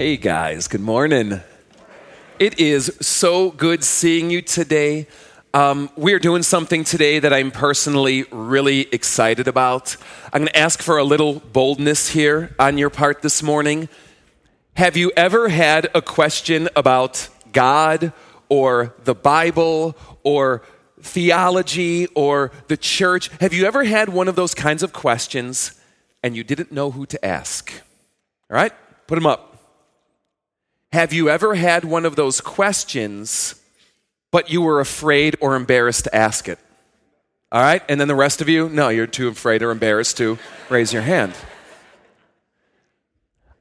Hey guys, good morning. It is so good seeing you today. Um, we are doing something today that I'm personally really excited about. I'm going to ask for a little boldness here on your part this morning. Have you ever had a question about God or the Bible or theology or the church? Have you ever had one of those kinds of questions and you didn't know who to ask? All right, put them up. Have you ever had one of those questions, but you were afraid or embarrassed to ask it? All right, and then the rest of you, no, you're too afraid or embarrassed to raise your hand.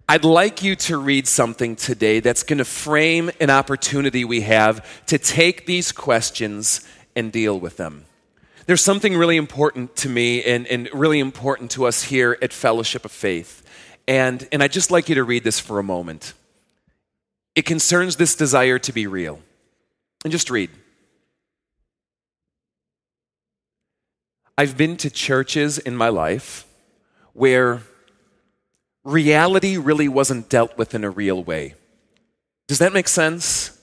I'd like you to read something today that's going to frame an opportunity we have to take these questions and deal with them. There's something really important to me and, and really important to us here at Fellowship of Faith. And, and I'd just like you to read this for a moment. It concerns this desire to be real. And just read. I've been to churches in my life where reality really wasn't dealt with in a real way. Does that make sense?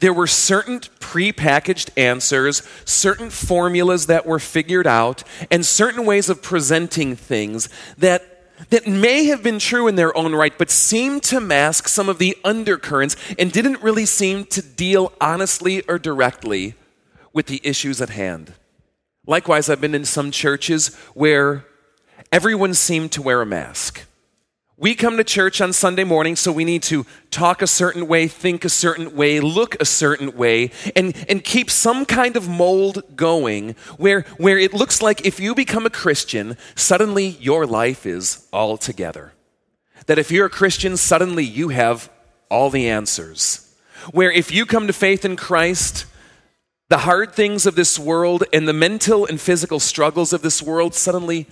There were certain prepackaged answers, certain formulas that were figured out, and certain ways of presenting things that that may have been true in their own right, but seemed to mask some of the undercurrents and didn't really seem to deal honestly or directly with the issues at hand. Likewise, I've been in some churches where everyone seemed to wear a mask. We come to church on Sunday morning, so we need to talk a certain way, think a certain way, look a certain way, and, and keep some kind of mold going where, where it looks like if you become a Christian, suddenly your life is all together. That if you're a Christian, suddenly you have all the answers. Where if you come to faith in Christ, the hard things of this world and the mental and physical struggles of this world suddenly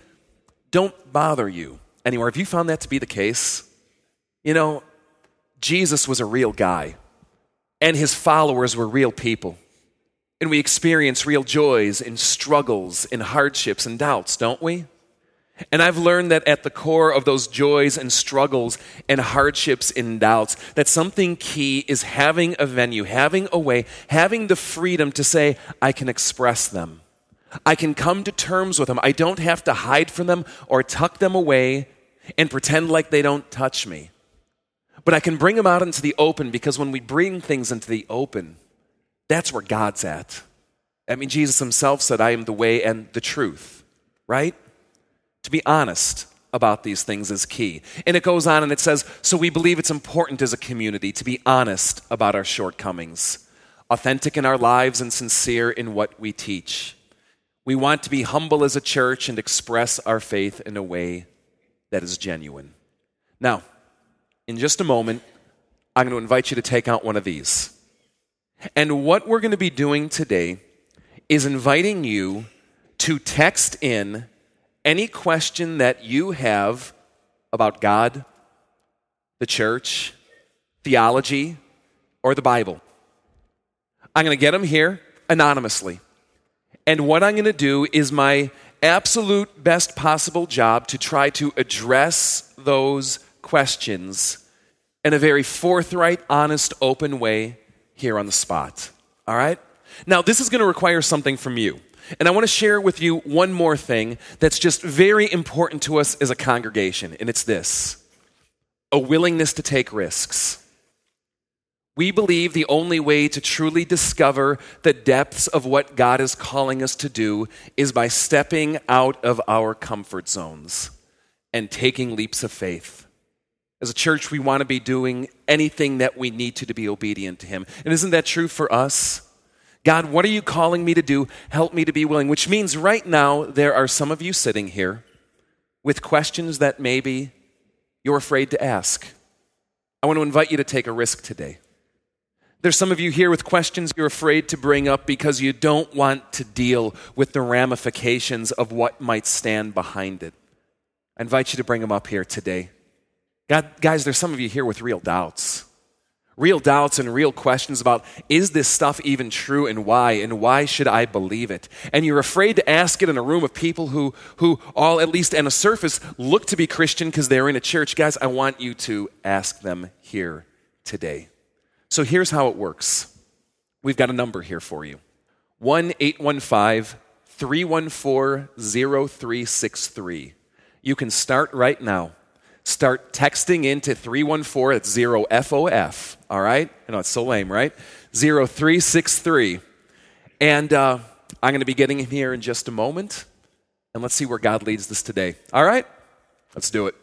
don't bother you anymore. Have you found that to be the case? You know, Jesus was a real guy, and his followers were real people. And we experience real joys and struggles and hardships and doubts, don't we? And I've learned that at the core of those joys and struggles and hardships and doubts, that something key is having a venue, having a way, having the freedom to say, I can express them. I can come to terms with them. I don't have to hide from them or tuck them away and pretend like they don't touch me. But I can bring them out into the open because when we bring things into the open, that's where God's at. I mean, Jesus himself said, I am the way and the truth, right? To be honest about these things is key. And it goes on and it says, So we believe it's important as a community to be honest about our shortcomings, authentic in our lives, and sincere in what we teach. We want to be humble as a church and express our faith in a way that is genuine. Now, in just a moment, I'm going to invite you to take out one of these. And what we're going to be doing today is inviting you to text in any question that you have about God, the church, theology, or the Bible. I'm going to get them here anonymously. And what I'm going to do is my absolute best possible job to try to address those questions in a very forthright, honest, open way here on the spot. All right? Now, this is going to require something from you. And I want to share with you one more thing that's just very important to us as a congregation, and it's this a willingness to take risks. We believe the only way to truly discover the depths of what God is calling us to do is by stepping out of our comfort zones and taking leaps of faith. As a church, we want to be doing anything that we need to to be obedient to Him. And isn't that true for us? God, what are you calling me to do? Help me to be willing. Which means right now, there are some of you sitting here with questions that maybe you're afraid to ask. I want to invite you to take a risk today. There's some of you here with questions you're afraid to bring up because you don't want to deal with the ramifications of what might stand behind it. I invite you to bring them up here today. God, guys, there's some of you here with real doubts, real doubts and real questions about is this stuff even true and why and why should i believe it and you're afraid to ask it in a room of people who who all at least on a surface look to be christian because they're in a church guys i want you to ask them here today so here's how it works we've got a number here for you 1-815 314 0363 you can start right now start texting into 314 it's 0 FOF, all right? I know it's so lame, right? 0363. And uh, I'm going to be getting in here in just a moment. And let's see where God leads this today. All right? Let's do it.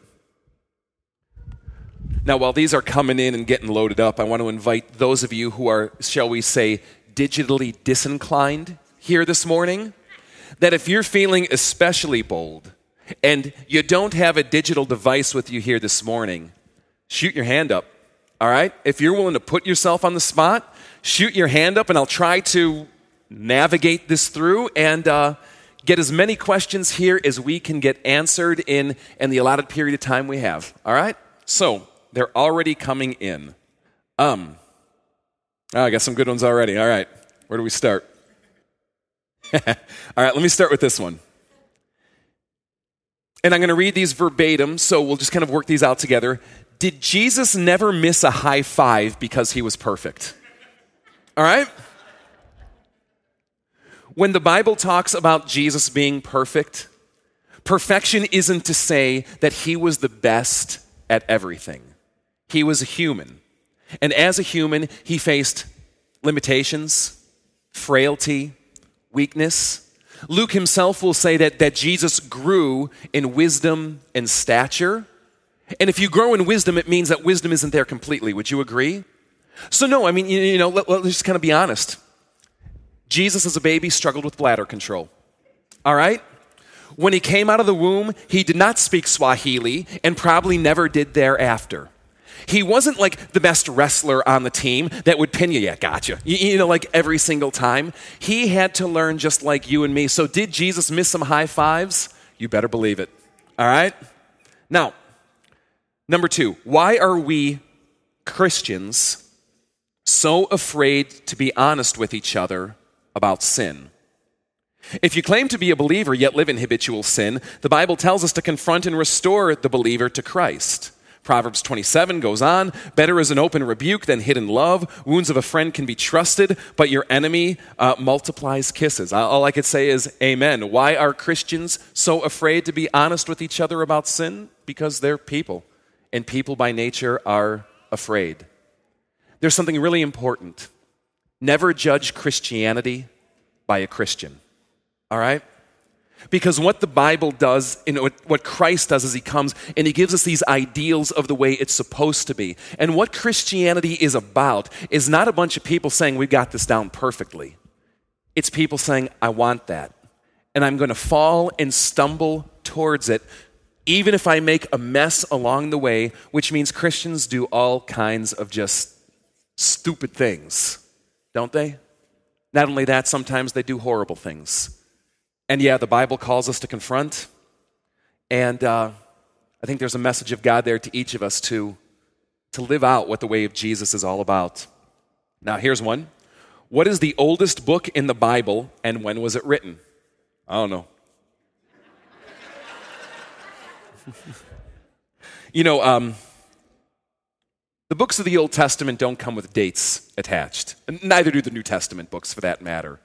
Now, while these are coming in and getting loaded up, I want to invite those of you who are, shall we say, digitally disinclined here this morning, that if you're feeling especially bold, and you don't have a digital device with you here this morning, shoot your hand up. All right? If you're willing to put yourself on the spot, shoot your hand up and I'll try to navigate this through and uh, get as many questions here as we can get answered in, in the allotted period of time we have. All right? So, they're already coming in. Um, oh, I got some good ones already. All right. Where do we start? All right, let me start with this one. And I'm going to read these verbatim, so we'll just kind of work these out together. Did Jesus never miss a high five because he was perfect? All right? When the Bible talks about Jesus being perfect, perfection isn't to say that he was the best at everything. He was a human. And as a human, he faced limitations, frailty, weakness. Luke himself will say that, that Jesus grew in wisdom and stature. And if you grow in wisdom, it means that wisdom isn't there completely. Would you agree? So, no, I mean, you, you know, let, let's just kind of be honest. Jesus, as a baby, struggled with bladder control. All right? When he came out of the womb, he did not speak Swahili and probably never did thereafter. He wasn't like the best wrestler on the team that would pin you. Yeah, gotcha. You, you, know, like every single time. He had to learn just like you and me. So, did Jesus miss some high fives? You better believe it. All right? Now, number two, why are we Christians so afraid to be honest with each other about sin? If you claim to be a believer yet live in habitual sin, the Bible tells us to confront and restore the believer to Christ. Proverbs 27 goes on Better is an open rebuke than hidden love. Wounds of a friend can be trusted, but your enemy uh, multiplies kisses. All I could say is amen. Why are Christians so afraid to be honest with each other about sin? Because they're people, and people by nature are afraid. There's something really important. Never judge Christianity by a Christian. All right? Because what the Bible does, and what Christ does is he comes and he gives us these ideals of the way it's supposed to be. And what Christianity is about is not a bunch of people saying, We've got this down perfectly. It's people saying, I want that. And I'm going to fall and stumble towards it, even if I make a mess along the way, which means Christians do all kinds of just stupid things, don't they? Not only that, sometimes they do horrible things. And yeah, the Bible calls us to confront. And uh, I think there's a message of God there to each of us to, to live out what the way of Jesus is all about. Now, here's one. What is the oldest book in the Bible and when was it written? I don't know. you know, um, the books of the Old Testament don't come with dates attached. Neither do the New Testament books, for that matter.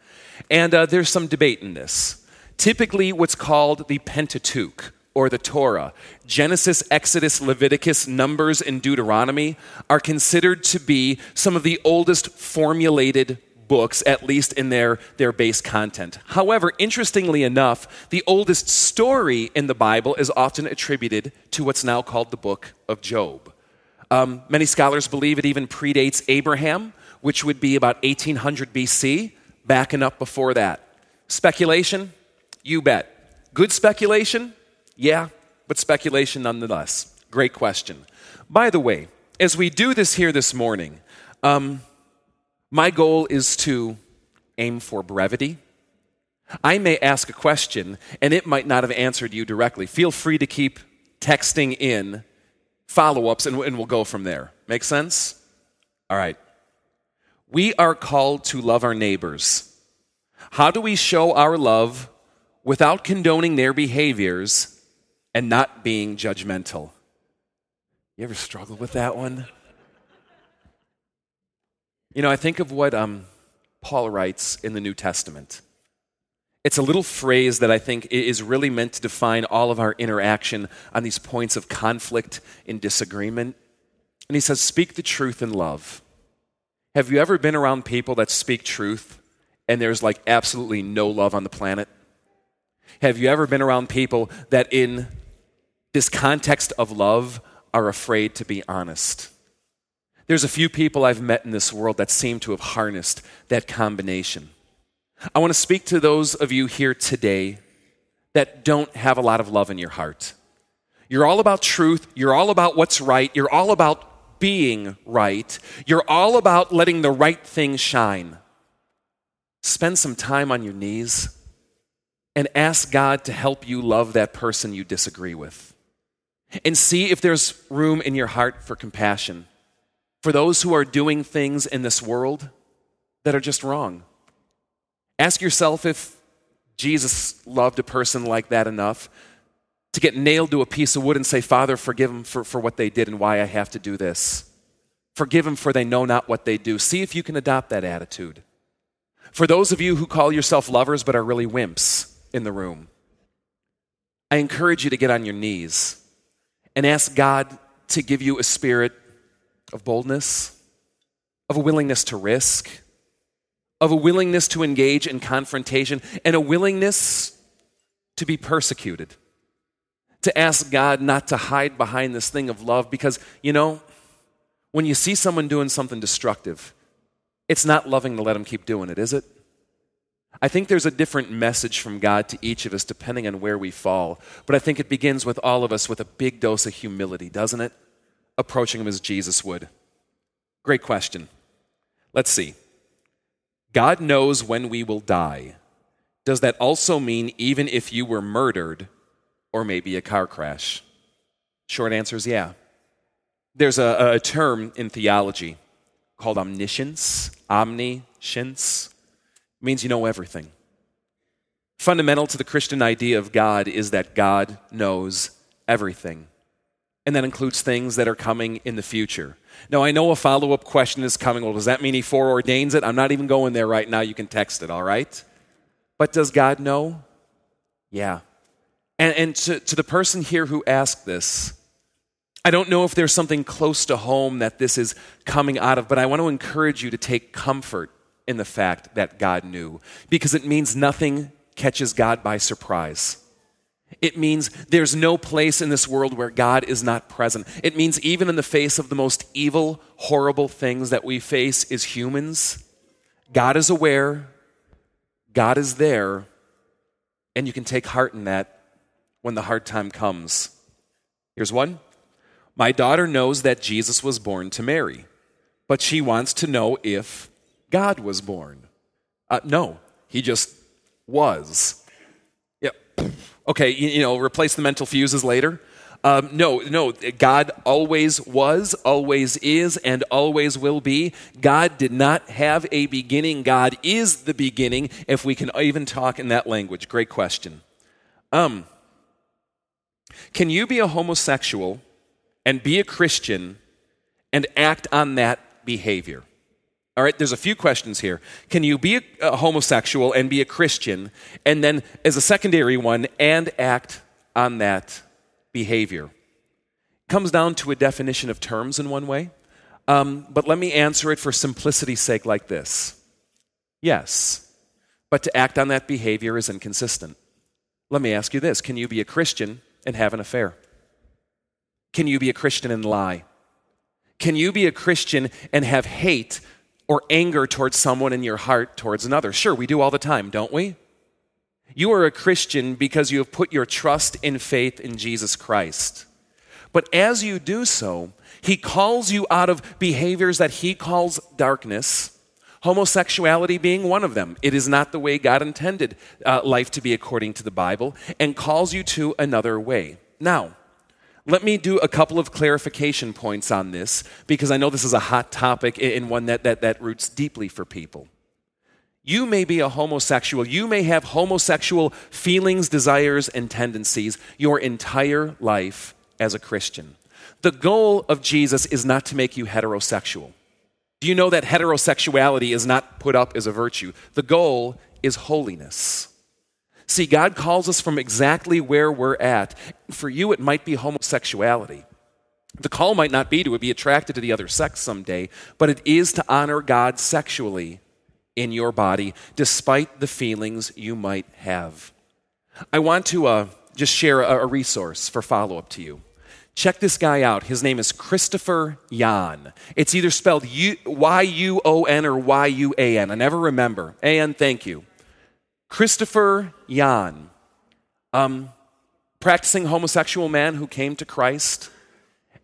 And uh, there's some debate in this typically what's called the Pentateuch or the Torah. Genesis, Exodus, Leviticus, Numbers, and Deuteronomy are considered to be some of the oldest formulated books, at least in their, their base content. However, interestingly enough, the oldest story in the Bible is often attributed to what's now called the book of Job. Um, many scholars believe it even predates Abraham, which would be about 1800 BC, backing up before that. Speculation? You bet. Good speculation? Yeah, but speculation nonetheless. Great question. By the way, as we do this here this morning, um, my goal is to aim for brevity. I may ask a question and it might not have answered you directly. Feel free to keep texting in follow ups and, and we'll go from there. Make sense? All right. We are called to love our neighbors. How do we show our love without condoning their behaviors and not being judgmental? You ever struggle with that one? You know, I think of what um, Paul writes in the New Testament. It's a little phrase that I think is really meant to define all of our interaction on these points of conflict and disagreement. And he says, Speak the truth in love. Have you ever been around people that speak truth and there's like absolutely no love on the planet? Have you ever been around people that, in this context of love, are afraid to be honest? There's a few people I've met in this world that seem to have harnessed that combination. I want to speak to those of you here today that don't have a lot of love in your heart. You're all about truth, you're all about what's right, you're all about being right, you're all about letting the right thing shine. Spend some time on your knees and ask God to help you love that person you disagree with. And see if there's room in your heart for compassion for those who are doing things in this world that are just wrong. Ask yourself if Jesus loved a person like that enough to get nailed to a piece of wood and say, Father, forgive them for, for what they did and why I have to do this. Forgive them for they know not what they do. See if you can adopt that attitude. For those of you who call yourself lovers but are really wimps in the room, I encourage you to get on your knees and ask God to give you a spirit of boldness, of a willingness to risk, of a willingness to engage in confrontation, and a willingness to be persecuted. To ask God not to hide behind this thing of love because, you know, when you see someone doing something destructive, it's not loving to let them keep doing it, is it? I think there's a different message from God to each of us depending on where we fall. But I think it begins with all of us with a big dose of humility, doesn't it? Approaching Him as Jesus would. Great question. Let's see. God knows when we will die. Does that also mean even if you were murdered or maybe a car crash? Short answer is yeah. There's a, a term in theology called omniscience, omniscience. Means you know everything. Fundamental to the Christian idea of God is that God knows everything. And that includes things that are coming in the future. Now, I know a follow up question is coming. Well, does that mean he foreordains it? I'm not even going there right now. You can text it, all right? But does God know? Yeah. And, and to, to the person here who asked this, I don't know if there's something close to home that this is coming out of, but I want to encourage you to take comfort in the fact that God knew because it means nothing catches God by surprise. It means there's no place in this world where God is not present. It means even in the face of the most evil, horrible things that we face as humans, God is aware, God is there, and you can take heart in that when the hard time comes. Here's one My daughter knows that Jesus was born to Mary, but she wants to know if God was born. Uh, no, he just was. Yeah. Okay, you, you know, replace the mental fuses later. Um, no, no, God always was, always is, and always will be. God did not have a beginning. God is the beginning, if we can even talk in that language. Great question. Um, can you be a homosexual and be a Christian and act on that behavior? All right, there's a few questions here. Can you be a, a, homosexual and be a Christian, and then, as a secondary one, and act on that behavior? Comes down to a definition of terms in one way, um, but let me answer it for simplicity's sake like this Yes, but to act on that behavior is inconsistent. Let me ask you this Can you be a Christian and have an affair? Can you be a Christian and lie? Can you be a Christian and have hate or anger towards someone in your heart towards another. Sure, we do all the time, don't we? You are a Christian because you have put your trust in faith in Jesus Christ. But as you do so, he calls you out of behaviors that he calls darkness, homosexuality being one of them. It is not the way God intended uh, life to be according to the Bible, and calls you to another way. Now, Let me do a couple of clarification points on this because I know this is a hot topic and one that, that, that roots deeply for people. You may be a homosexual. You may have homosexual feelings, desires, and tendencies your entire life as a Christian. The goal of Jesus is not to make you heterosexual. Do you know that heterosexuality is not put up as a virtue? The goal is holiness. See, God calls us from exactly where we're at. For you, it might be homosexuality. The call might not be to be attracted to the other sex someday, but it is to honor God sexually in your body, despite the feelings you might have. I want to uh, just share a, a resource for follow up to you. Check this guy out. His name is Christopher Yuan. It's either spelled Y U O N or Y U A N. I never remember. A N, thank you. Christopher Yuan, um, practicing homosexual man who came to Christ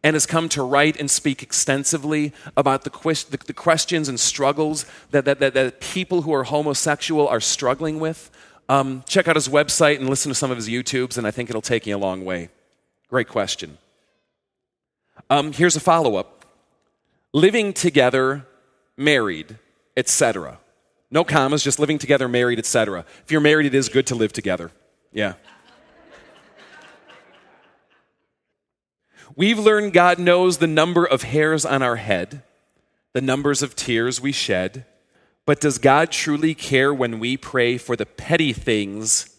and has come to write and speak extensively about the, the, the questions and struggles that, that, that, that, people who are homosexual are struggling with. Um, check out his website and listen to some of his YouTubes, and I think it'll take you a long way. Great question. Um, here's a follow up living together, married, etc. No commas, just living together, married, etc. If you're married, it is good to live together. Yeah. We've learned God knows the number of hairs on our head, the numbers of tears we shed. But does God truly care when we pray for the petty things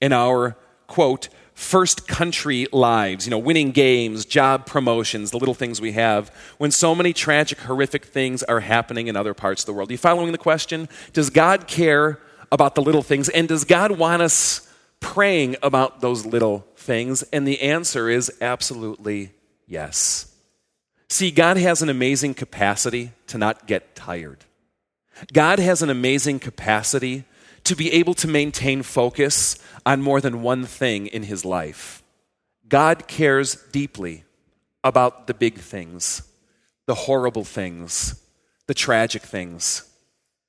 in our, quote, first country lives, you know, winning games, job promotions, the little things we have, when so many tragic, horrific things are happening in other parts of the world. Are you following the question? Does God care about the little things? And does God want us praying about those little things? And the answer is absolutely yes. See, God has an amazing capacity to not get tired. God has an amazing capacity to be able to maintain focus on more than one thing in his life. God cares deeply about the big things, the horrible things, the tragic things.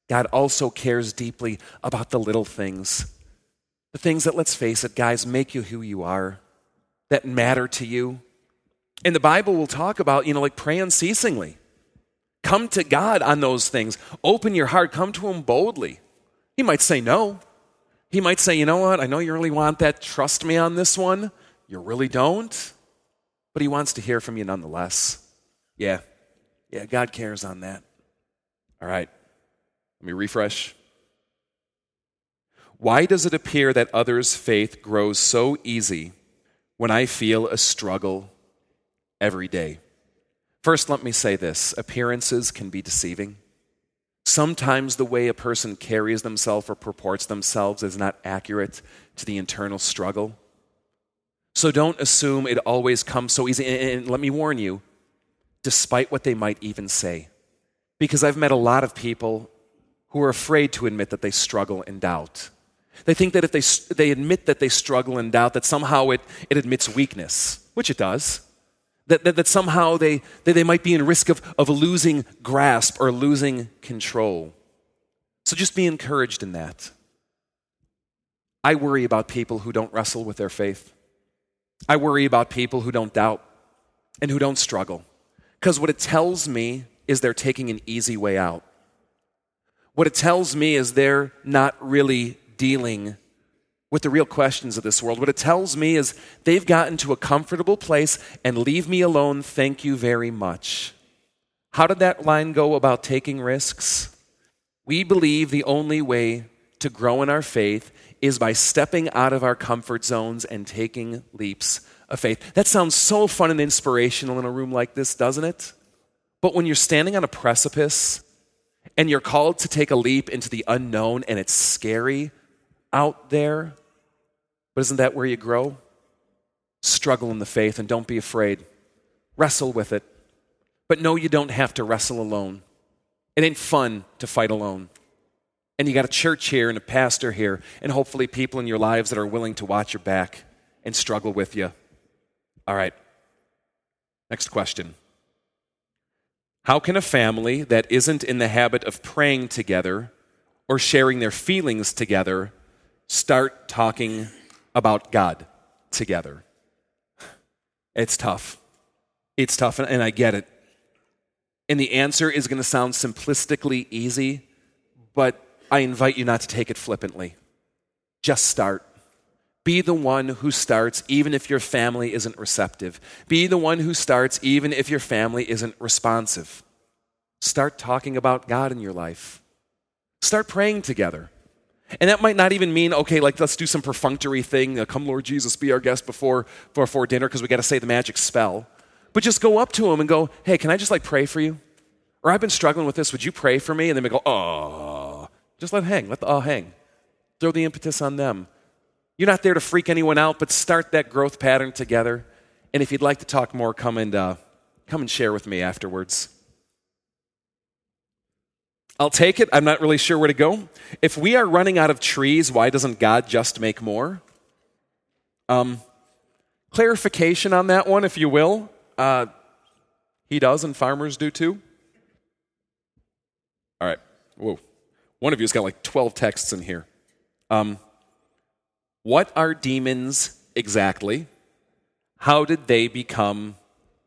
God also cares deeply about the little things, the things that, let's face it, guys, make you who you are, that matter to you. And the Bible will talk about, you know, like pray unceasingly. Come to God on those things. Open your heart. Come to Him boldly. He might say no. He might say, you know what, I know you really want that. Trust me on this one. You really don't. But he wants to hear from you nonetheless. Yeah. Yeah, God cares on that. All right. Let me refresh. Why does it appear that others' faith grows so easy when I feel a struggle every day? First, let me say this appearances can be deceiving. Sometimes the way a person carries themselves or purports themselves is not accurate to the internal struggle. So don't assume it always comes so easy. And let me warn you, despite what they might even say, because I've met a lot of people who are afraid to admit that they struggle and doubt. They think that if they, they admit that they struggle and doubt, that somehow it, it admits weakness, which it does that, that, that somehow they, they, they might be in risk of, of losing grasp or losing control. So just be encouraged in that. I worry about people who don't wrestle with their faith. I worry about people who don't doubt and who don't struggle. Because what it tells me is they're taking an easy way out. What it tells me is they're not really dealing with the real questions of this world. What it tells me is they've gotten to a comfortable place and leave me alone, thank you very much. How did that line go about taking risks? We believe the only way to grow in our faith is by stepping out of our comfort zones and taking leaps of faith. That sounds so fun and inspirational in a room like this, doesn't it? But when you're standing on a precipice and you're called to take a leap into the unknown and it's scary, out there. But isn't that where you grow? Struggle in the faith and don't be afraid. Wrestle with it. But no, you don't have to wrestle alone. It ain't fun to fight alone. And you got a church here and a pastor here, and hopefully people in your lives that are willing to watch your back and struggle with you. All right. Next question. How can a family that isn't in the habit of praying together or sharing their feelings together start talking about God together. It's tough. It's tough, and I get it. And the answer is going to sound simplistically easy, but I invite you not to take it flippantly. Just start. Be the one who starts, even if your family isn't receptive. Be the one who starts, even if your family isn't responsive. Start talking about God in your life. Start praying together. And that might not even mean, okay, like let's do some perfunctory thing, uh, come Lord Jesus, be our guest before, before dinner because we got to say the magic spell. But just go up to him and go, hey, can I just like pray for you? Or I've been struggling with this, would you pray for me? And then we go, oh, just let hang, let the oh hang. Throw the impetus on them. You're not there to freak anyone out, but start that growth pattern together. And if you'd like to talk more, come and, uh, come and share with me afterwards. I'll take it. I'm not really sure where to go. If we are running out of trees, why doesn't God just make more? Um, clarification on that one, if you will. Uh, he does, and farmers do too. All right. Whoa. One of you's got like 12 texts in here. Um, what are demons exactly? How did they become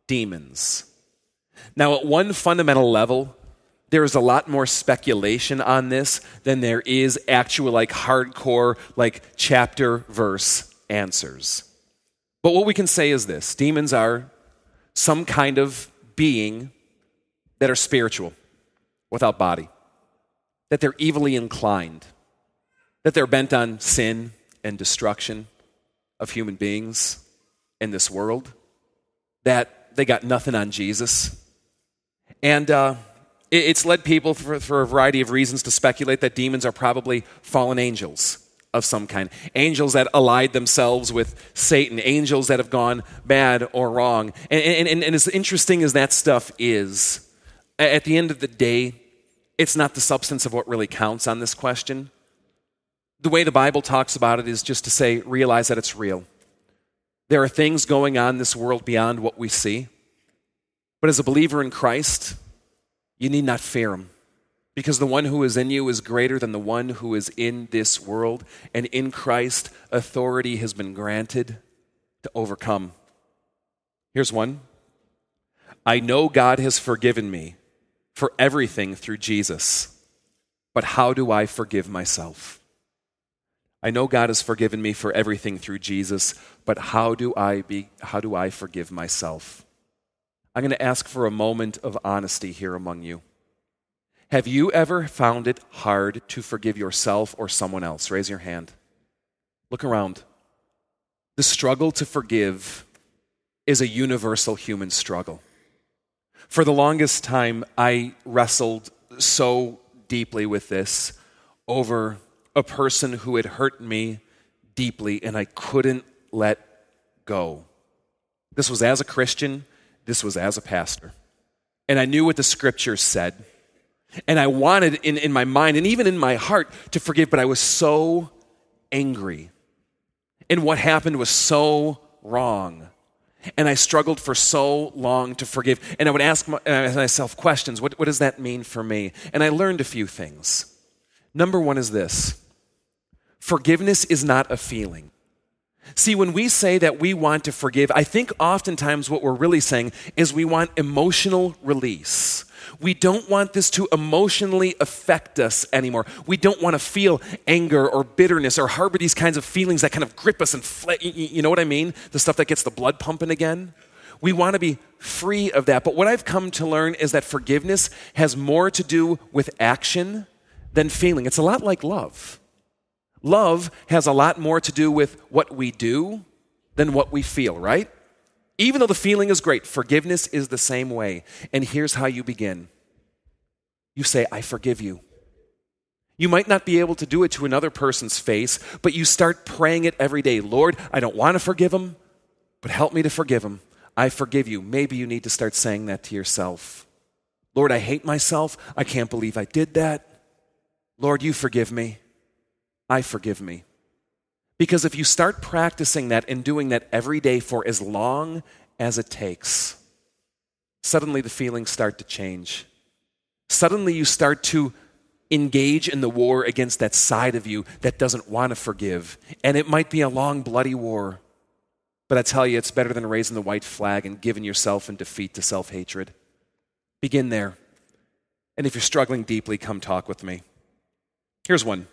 demons? Now, at one fundamental level, there is a lot more speculation on this than there is actual like hardcore like chapter verse answers. But what we can say is this demons are some kind of being that are spiritual without body, that they're evilly inclined, that they're bent on sin and destruction of human beings in this world, that they got nothing on Jesus. And uh, it's led people for, for a variety of reasons to speculate that demons are probably fallen angels of some kind. Angels that allied themselves with Satan, angels that have gone bad or wrong. And, and, and, as interesting as that stuff is, at the end of the day, it's not the substance of what really counts on this question. The way the Bible talks about it is just to say, realize that it's real. There are things going on in this world beyond what we see. But as a believer in Christ, you need not fear him. Because the one who is in you is greater than the one who is in this world. And in Christ, authority has been granted to overcome. Here's one I know God has forgiven me for everything through Jesus, but how do I forgive myself? I know God has forgiven me for everything through Jesus, but how do I, be, how do I forgive myself? I'm going to ask for a moment of honesty here among you. Have you ever found it hard to forgive yourself or someone else? Raise your hand. Look around. The struggle to forgive is a universal human struggle. For the longest time, I wrestled so deeply with this over a person who had hurt me deeply, and I couldn't let go. This was as a Christian, this was as a pastor. And I knew what the scriptures said. And I wanted in, in my mind and even in my heart to forgive, but I was so angry. And what happened was so wrong. And I struggled for so long to forgive. And I would ask uh, myself questions what, what does that mean for me? And I learned a few things. Number one is this forgiveness is not a feeling. See, when we say that we want to forgive, I think oftentimes what we're really saying is we want emotional release. We don't want this to emotionally affect us anymore. We don't want to feel anger or bitterness or harbor these kinds of feelings that kind of grip us and, fl- you know what I mean? The stuff that gets the blood pumping again. We want to be free of that. But what I've come to learn is that forgiveness has more to do with action than feeling. It's a lot like love. Love has a lot more to do with what we do than what we feel, right? Even though the feeling is great, forgiveness is the same way. And here's how you begin you say, I forgive you. You might not be able to do it to another person's face, but you start praying it every day. Lord, I don't want to forgive him, but help me to forgive him. I forgive you. Maybe you need to start saying that to yourself. Lord, I hate myself. I can't believe I did that. Lord, you forgive me. I forgive me. Because if you start practicing that and doing that every day for as long as it takes, suddenly the feelings start to change. Suddenly you start to engage in the war against that side of you that doesn't want to forgive. And it might be a long, bloody war. But I tell you, it's better than raising the white flag and giving yourself in defeat to self hatred. Begin there. And if you're struggling deeply, come talk with me. Here's one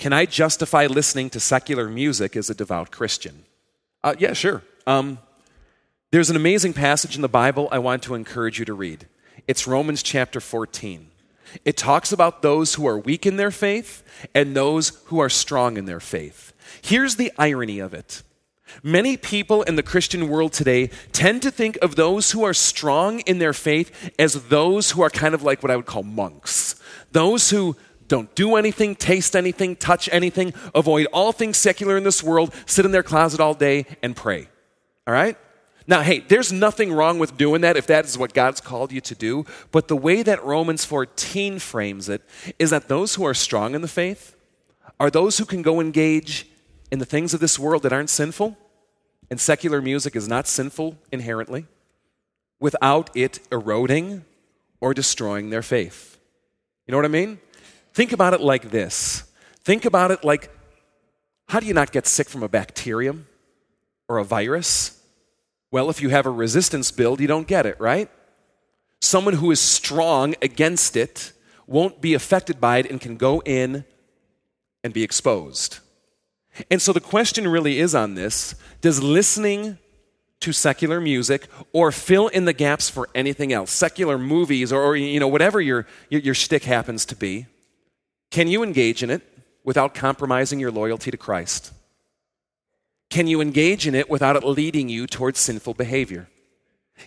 Can I justify listening to secular music as a devout Christian? Uh, yeah, sure. Um, there's an amazing passage in the Bible I want to encourage you to read. It's Romans chapter 14. It talks about those who are weak in their faith and those who are strong in their faith. Here's the irony of it. Many people in the Christian world today tend to think of those who are strong in their faith as those who are kind of like what I would call monks. Those who don't do anything, taste anything, touch anything, avoid all things secular in this world, sit in their closet all day and pray. All right? Now, hey, there's nothing wrong with doing that if that is what God's called you to do. But the way that Romans 14 frames it is that those who are strong in the faith are those who can go engage in the things of this world that aren't sinful. And secular music is not sinful inherently without it eroding or destroying their faith. You know what I mean? Think about it like this. Think about it like how do you not get sick from a bacterium or a virus? Well, if you have a resistance build, you don't get it, right? Someone who is strong against it won't be affected by it and can go in and be exposed. And so the question really is on this does listening to secular music or fill in the gaps for anything else, secular movies or, you know, whatever your, your, your shtick happens to be, can you engage in it without compromising your loyalty to Christ? Can you engage in it without it leading you towards sinful behavior?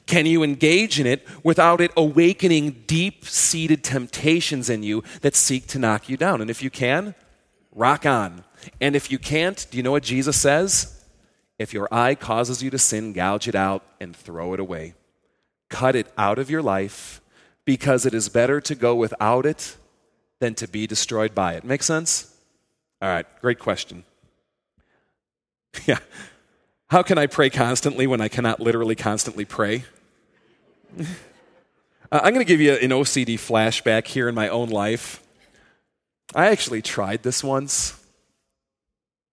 Can you engage in it without it awakening deep seated temptations in you that seek to knock you down? And if you can, rock on. And if you can't, do you know what Jesus says? If your eye causes you to sin, gouge it out and throw it away. Cut it out of your life because it is better to go without it than to be destroyed by it. Make sense? All right, great question. Yeah. How can I pray constantly when I cannot literally constantly pray? uh, I'm going to give you an OCD flashback here in my own life. I actually tried this once.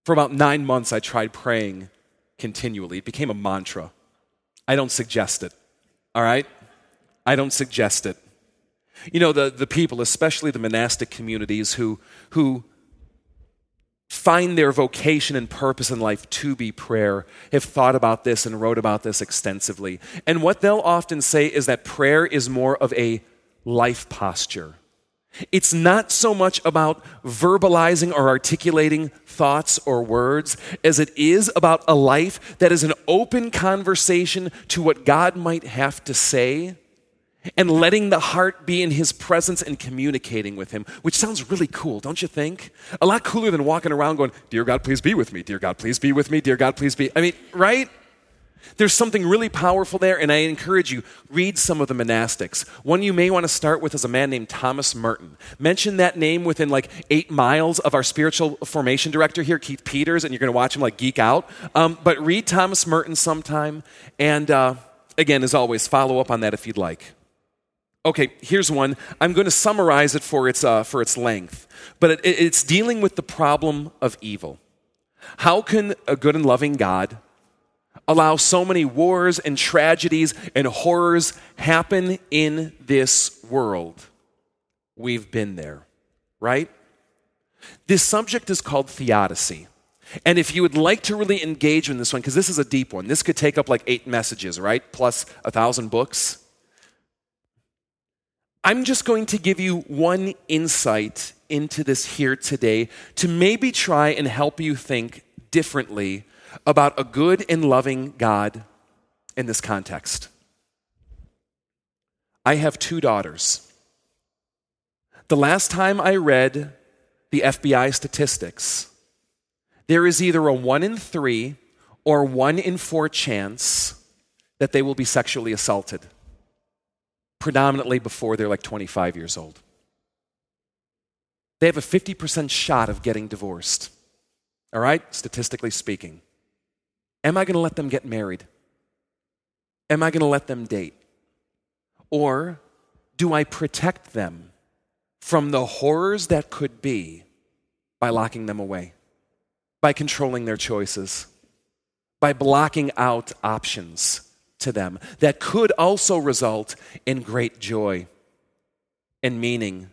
For about nine months, I tried praying continually. It became a mantra. I don't suggest it, all right? I don't suggest it. You know, the, the people, especially the monastic communities who, who find their vocation and purpose in life to be prayer have thought about this and wrote about this extensively. And what they'll often say is that prayer is more of a life posture. It's not so much about verbalizing or articulating thoughts or words as it is about a life that is an open conversation to what God might have to say and letting the heart be in his presence and communicating with him, which sounds really cool, don't you think? A lot cooler than walking around going, Dear God, please be with me. Dear God, please be with me. Dear God, please be. I mean, right? There's something really powerful there, and I encourage you, read some of the monastics. One you may want to start with is a man named Thomas Merton. Mention that name within like eight miles of our spiritual formation director here, Keith Peters, and you're going to watch him like geek out. Um, but read Thomas Merton sometime, and uh, again, as always, follow up on that if you'd like. Okay, here's one. I'm going to summarize it for its, uh, for its length, but it, it's dealing with the problem of evil. How can a good and loving God allow so many wars and tragedies and horrors happen in this world? We've been there, right? This subject is called theodicy. And if you would like to really engage in this one, because this is a deep one, this could take up like eight messages, right? Plus a thousand books. I'm just going to give you one insight into this here today to maybe try and help you think differently about a good and loving God in this context. I have two daughters. The last time I read the FBI statistics, there is either a one in three or one in four chance that they will be sexually assaulted predominantly before they're like 25 years old. They have a 50% shot of getting divorced. All right, statistically speaking. Am I going to let them get married? Am I going to let them date? Or do I protect them from the horrors that could be by locking them away, by controlling their choices, by blocking out options to them that could also result in great joy and meaning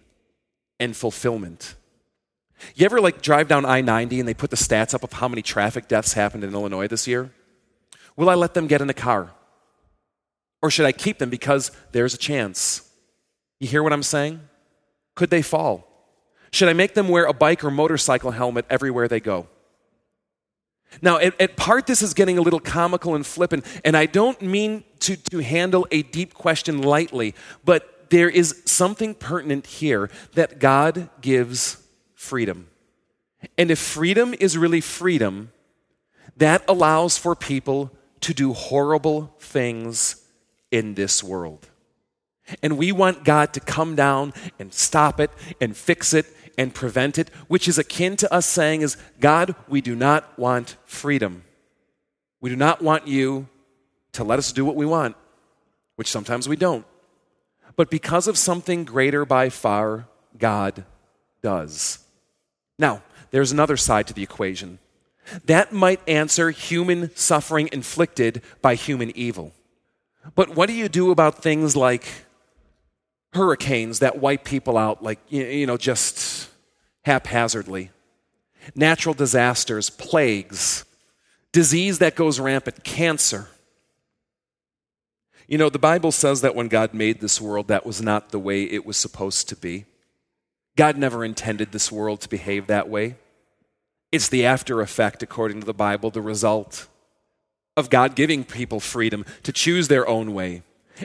and fulfillment. You ever like drive down I 90 and they put the stats up of how many traffic deaths happened in Illinois this year? Will I let them get in the car? Or should I keep them because there's a chance? You hear what I'm saying? Could they fall? Should I make them wear a bike or motorcycle helmet everywhere they go? Now, at, at, part, this is getting a little comical and flippant, and I don't mean to, to handle a deep question lightly, but there is something pertinent here that God gives freedom. And if freedom is really freedom, that allows for people to do horrible things in this world. And we want God to come down and stop it and fix it and prevent it, which is akin to us saying is, God, we do not want freedom. We do not want you to let us do what we want, which sometimes we don't. But because of something greater by far, God does. Now, there's another side to the equation. That might answer human suffering inflicted by human evil. But what do you do about things like hurricanes that wipe people out, like, you know, just haphazardly? Natural disasters, plagues, disease that goes rampant, cancer. You know, the Bible says that when God made this world, that was not the way it was supposed to be. God never intended this world to behave that way. It's the after effect, according to the Bible, the result of God giving people freedom to choose their own way.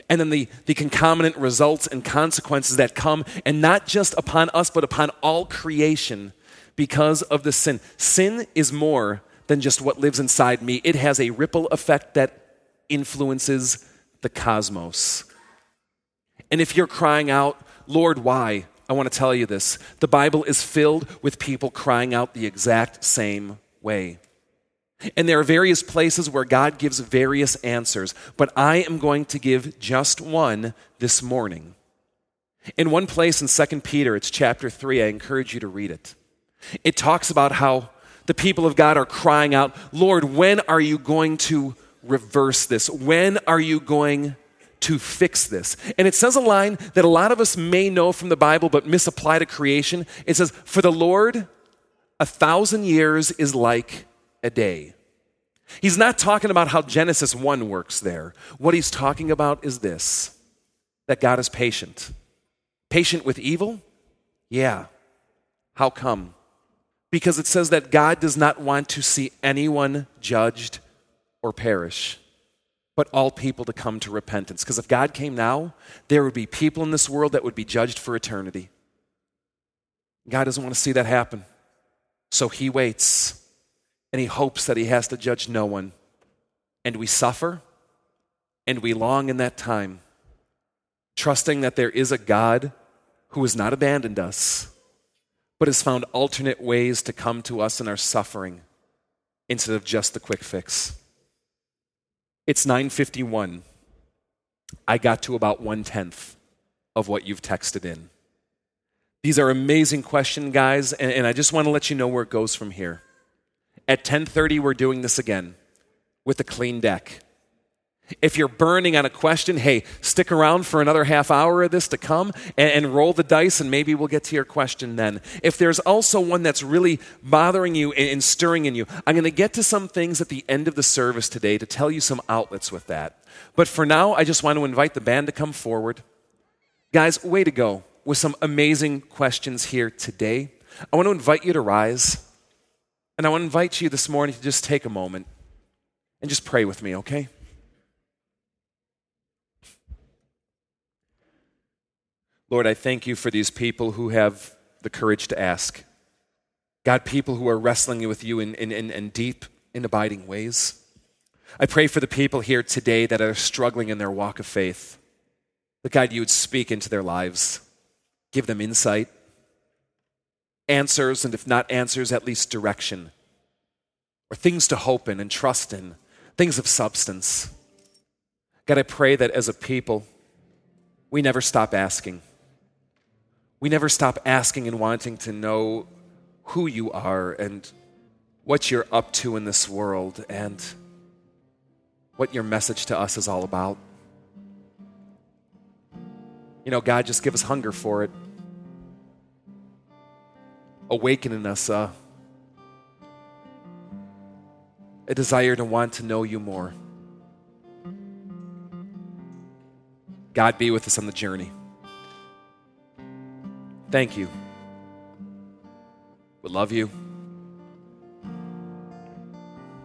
And then the, the concomitant results and consequences that come, and not just upon us, but upon all creation because of the sin. Sin is more than just what lives inside me, it has a ripple effect that influences the cosmos. And if you're crying out, Lord, why? I want to tell you this. The Bible is filled with people crying out the exact same way. And there are various places where God gives various answers, but I am going to give just one this morning. In one place in 2 Peter, it's chapter 3, I encourage you to read it. It talks about how the people of God are crying out, Lord, when are you going to reverse this? When are you going to fix this? And it says a line that a lot of us may know from the Bible but misapply to creation. It says, For the Lord, a thousand years is like a day. He's not talking about how Genesis 1 works there. What he's talking about is this that God is patient. Patient with evil? Yeah. How come? Because it says that God does not want to see anyone judged or perish, but all people to come to repentance. Because if God came now, there would be people in this world that would be judged for eternity. God doesn't want to see that happen. So he waits and he hopes that he has to judge no one. And we suffer and we long in that time, trusting that there is a God who has not abandoned us, but has found alternate ways to come to us in our suffering instead of just the quick fix. It's 951. I got to about one tenth of what you've texted in. These are amazing questions, guys, and, and I just want to let you know where it goes from here. At 10:30 we're doing this again with a clean deck. If you're burning on a question, hey, stick around for another half hour of this to come and, and, roll the dice, and maybe we'll get to your question then. If there's also one that's really bothering you and, and stirring in you, I'm going to get to some things at the end of the service today to tell you some outlets with that. But for now, I just want to invite the band to come forward. Guys, way to go with some amazing questions here today. I want to invite you to rise. And I want to invite you this morning to just take a moment and just pray with me, okay? Lord, I thank you for these people who have the courage to ask. God, people who are wrestling with you in, in, in, in deep and abiding ways. I pray for the people here today that are struggling in their walk of faith. That God, you would speak into their lives, give them insight, answers, and if not answers, at least direction, or things to hope in and trust in, things of substance. God, I pray that as a people, we never stop asking. We never stop asking and wanting to know who you are and what you're up to in this world. And what your message to us is all about. You know, God, just give us hunger for it. Awakening us a desire to want to know you more. God, be with us on the journey. Thank you. We love you.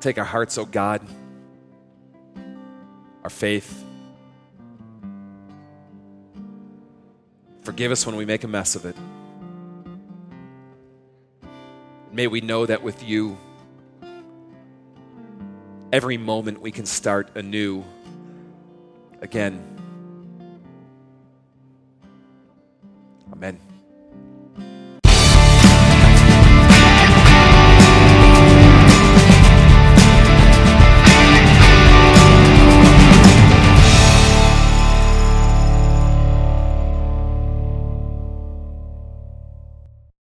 Take our hearts, oh God, our faith. Forgive us when we make a mess of it. May we know that with you, every moment we can start anew again. Amen.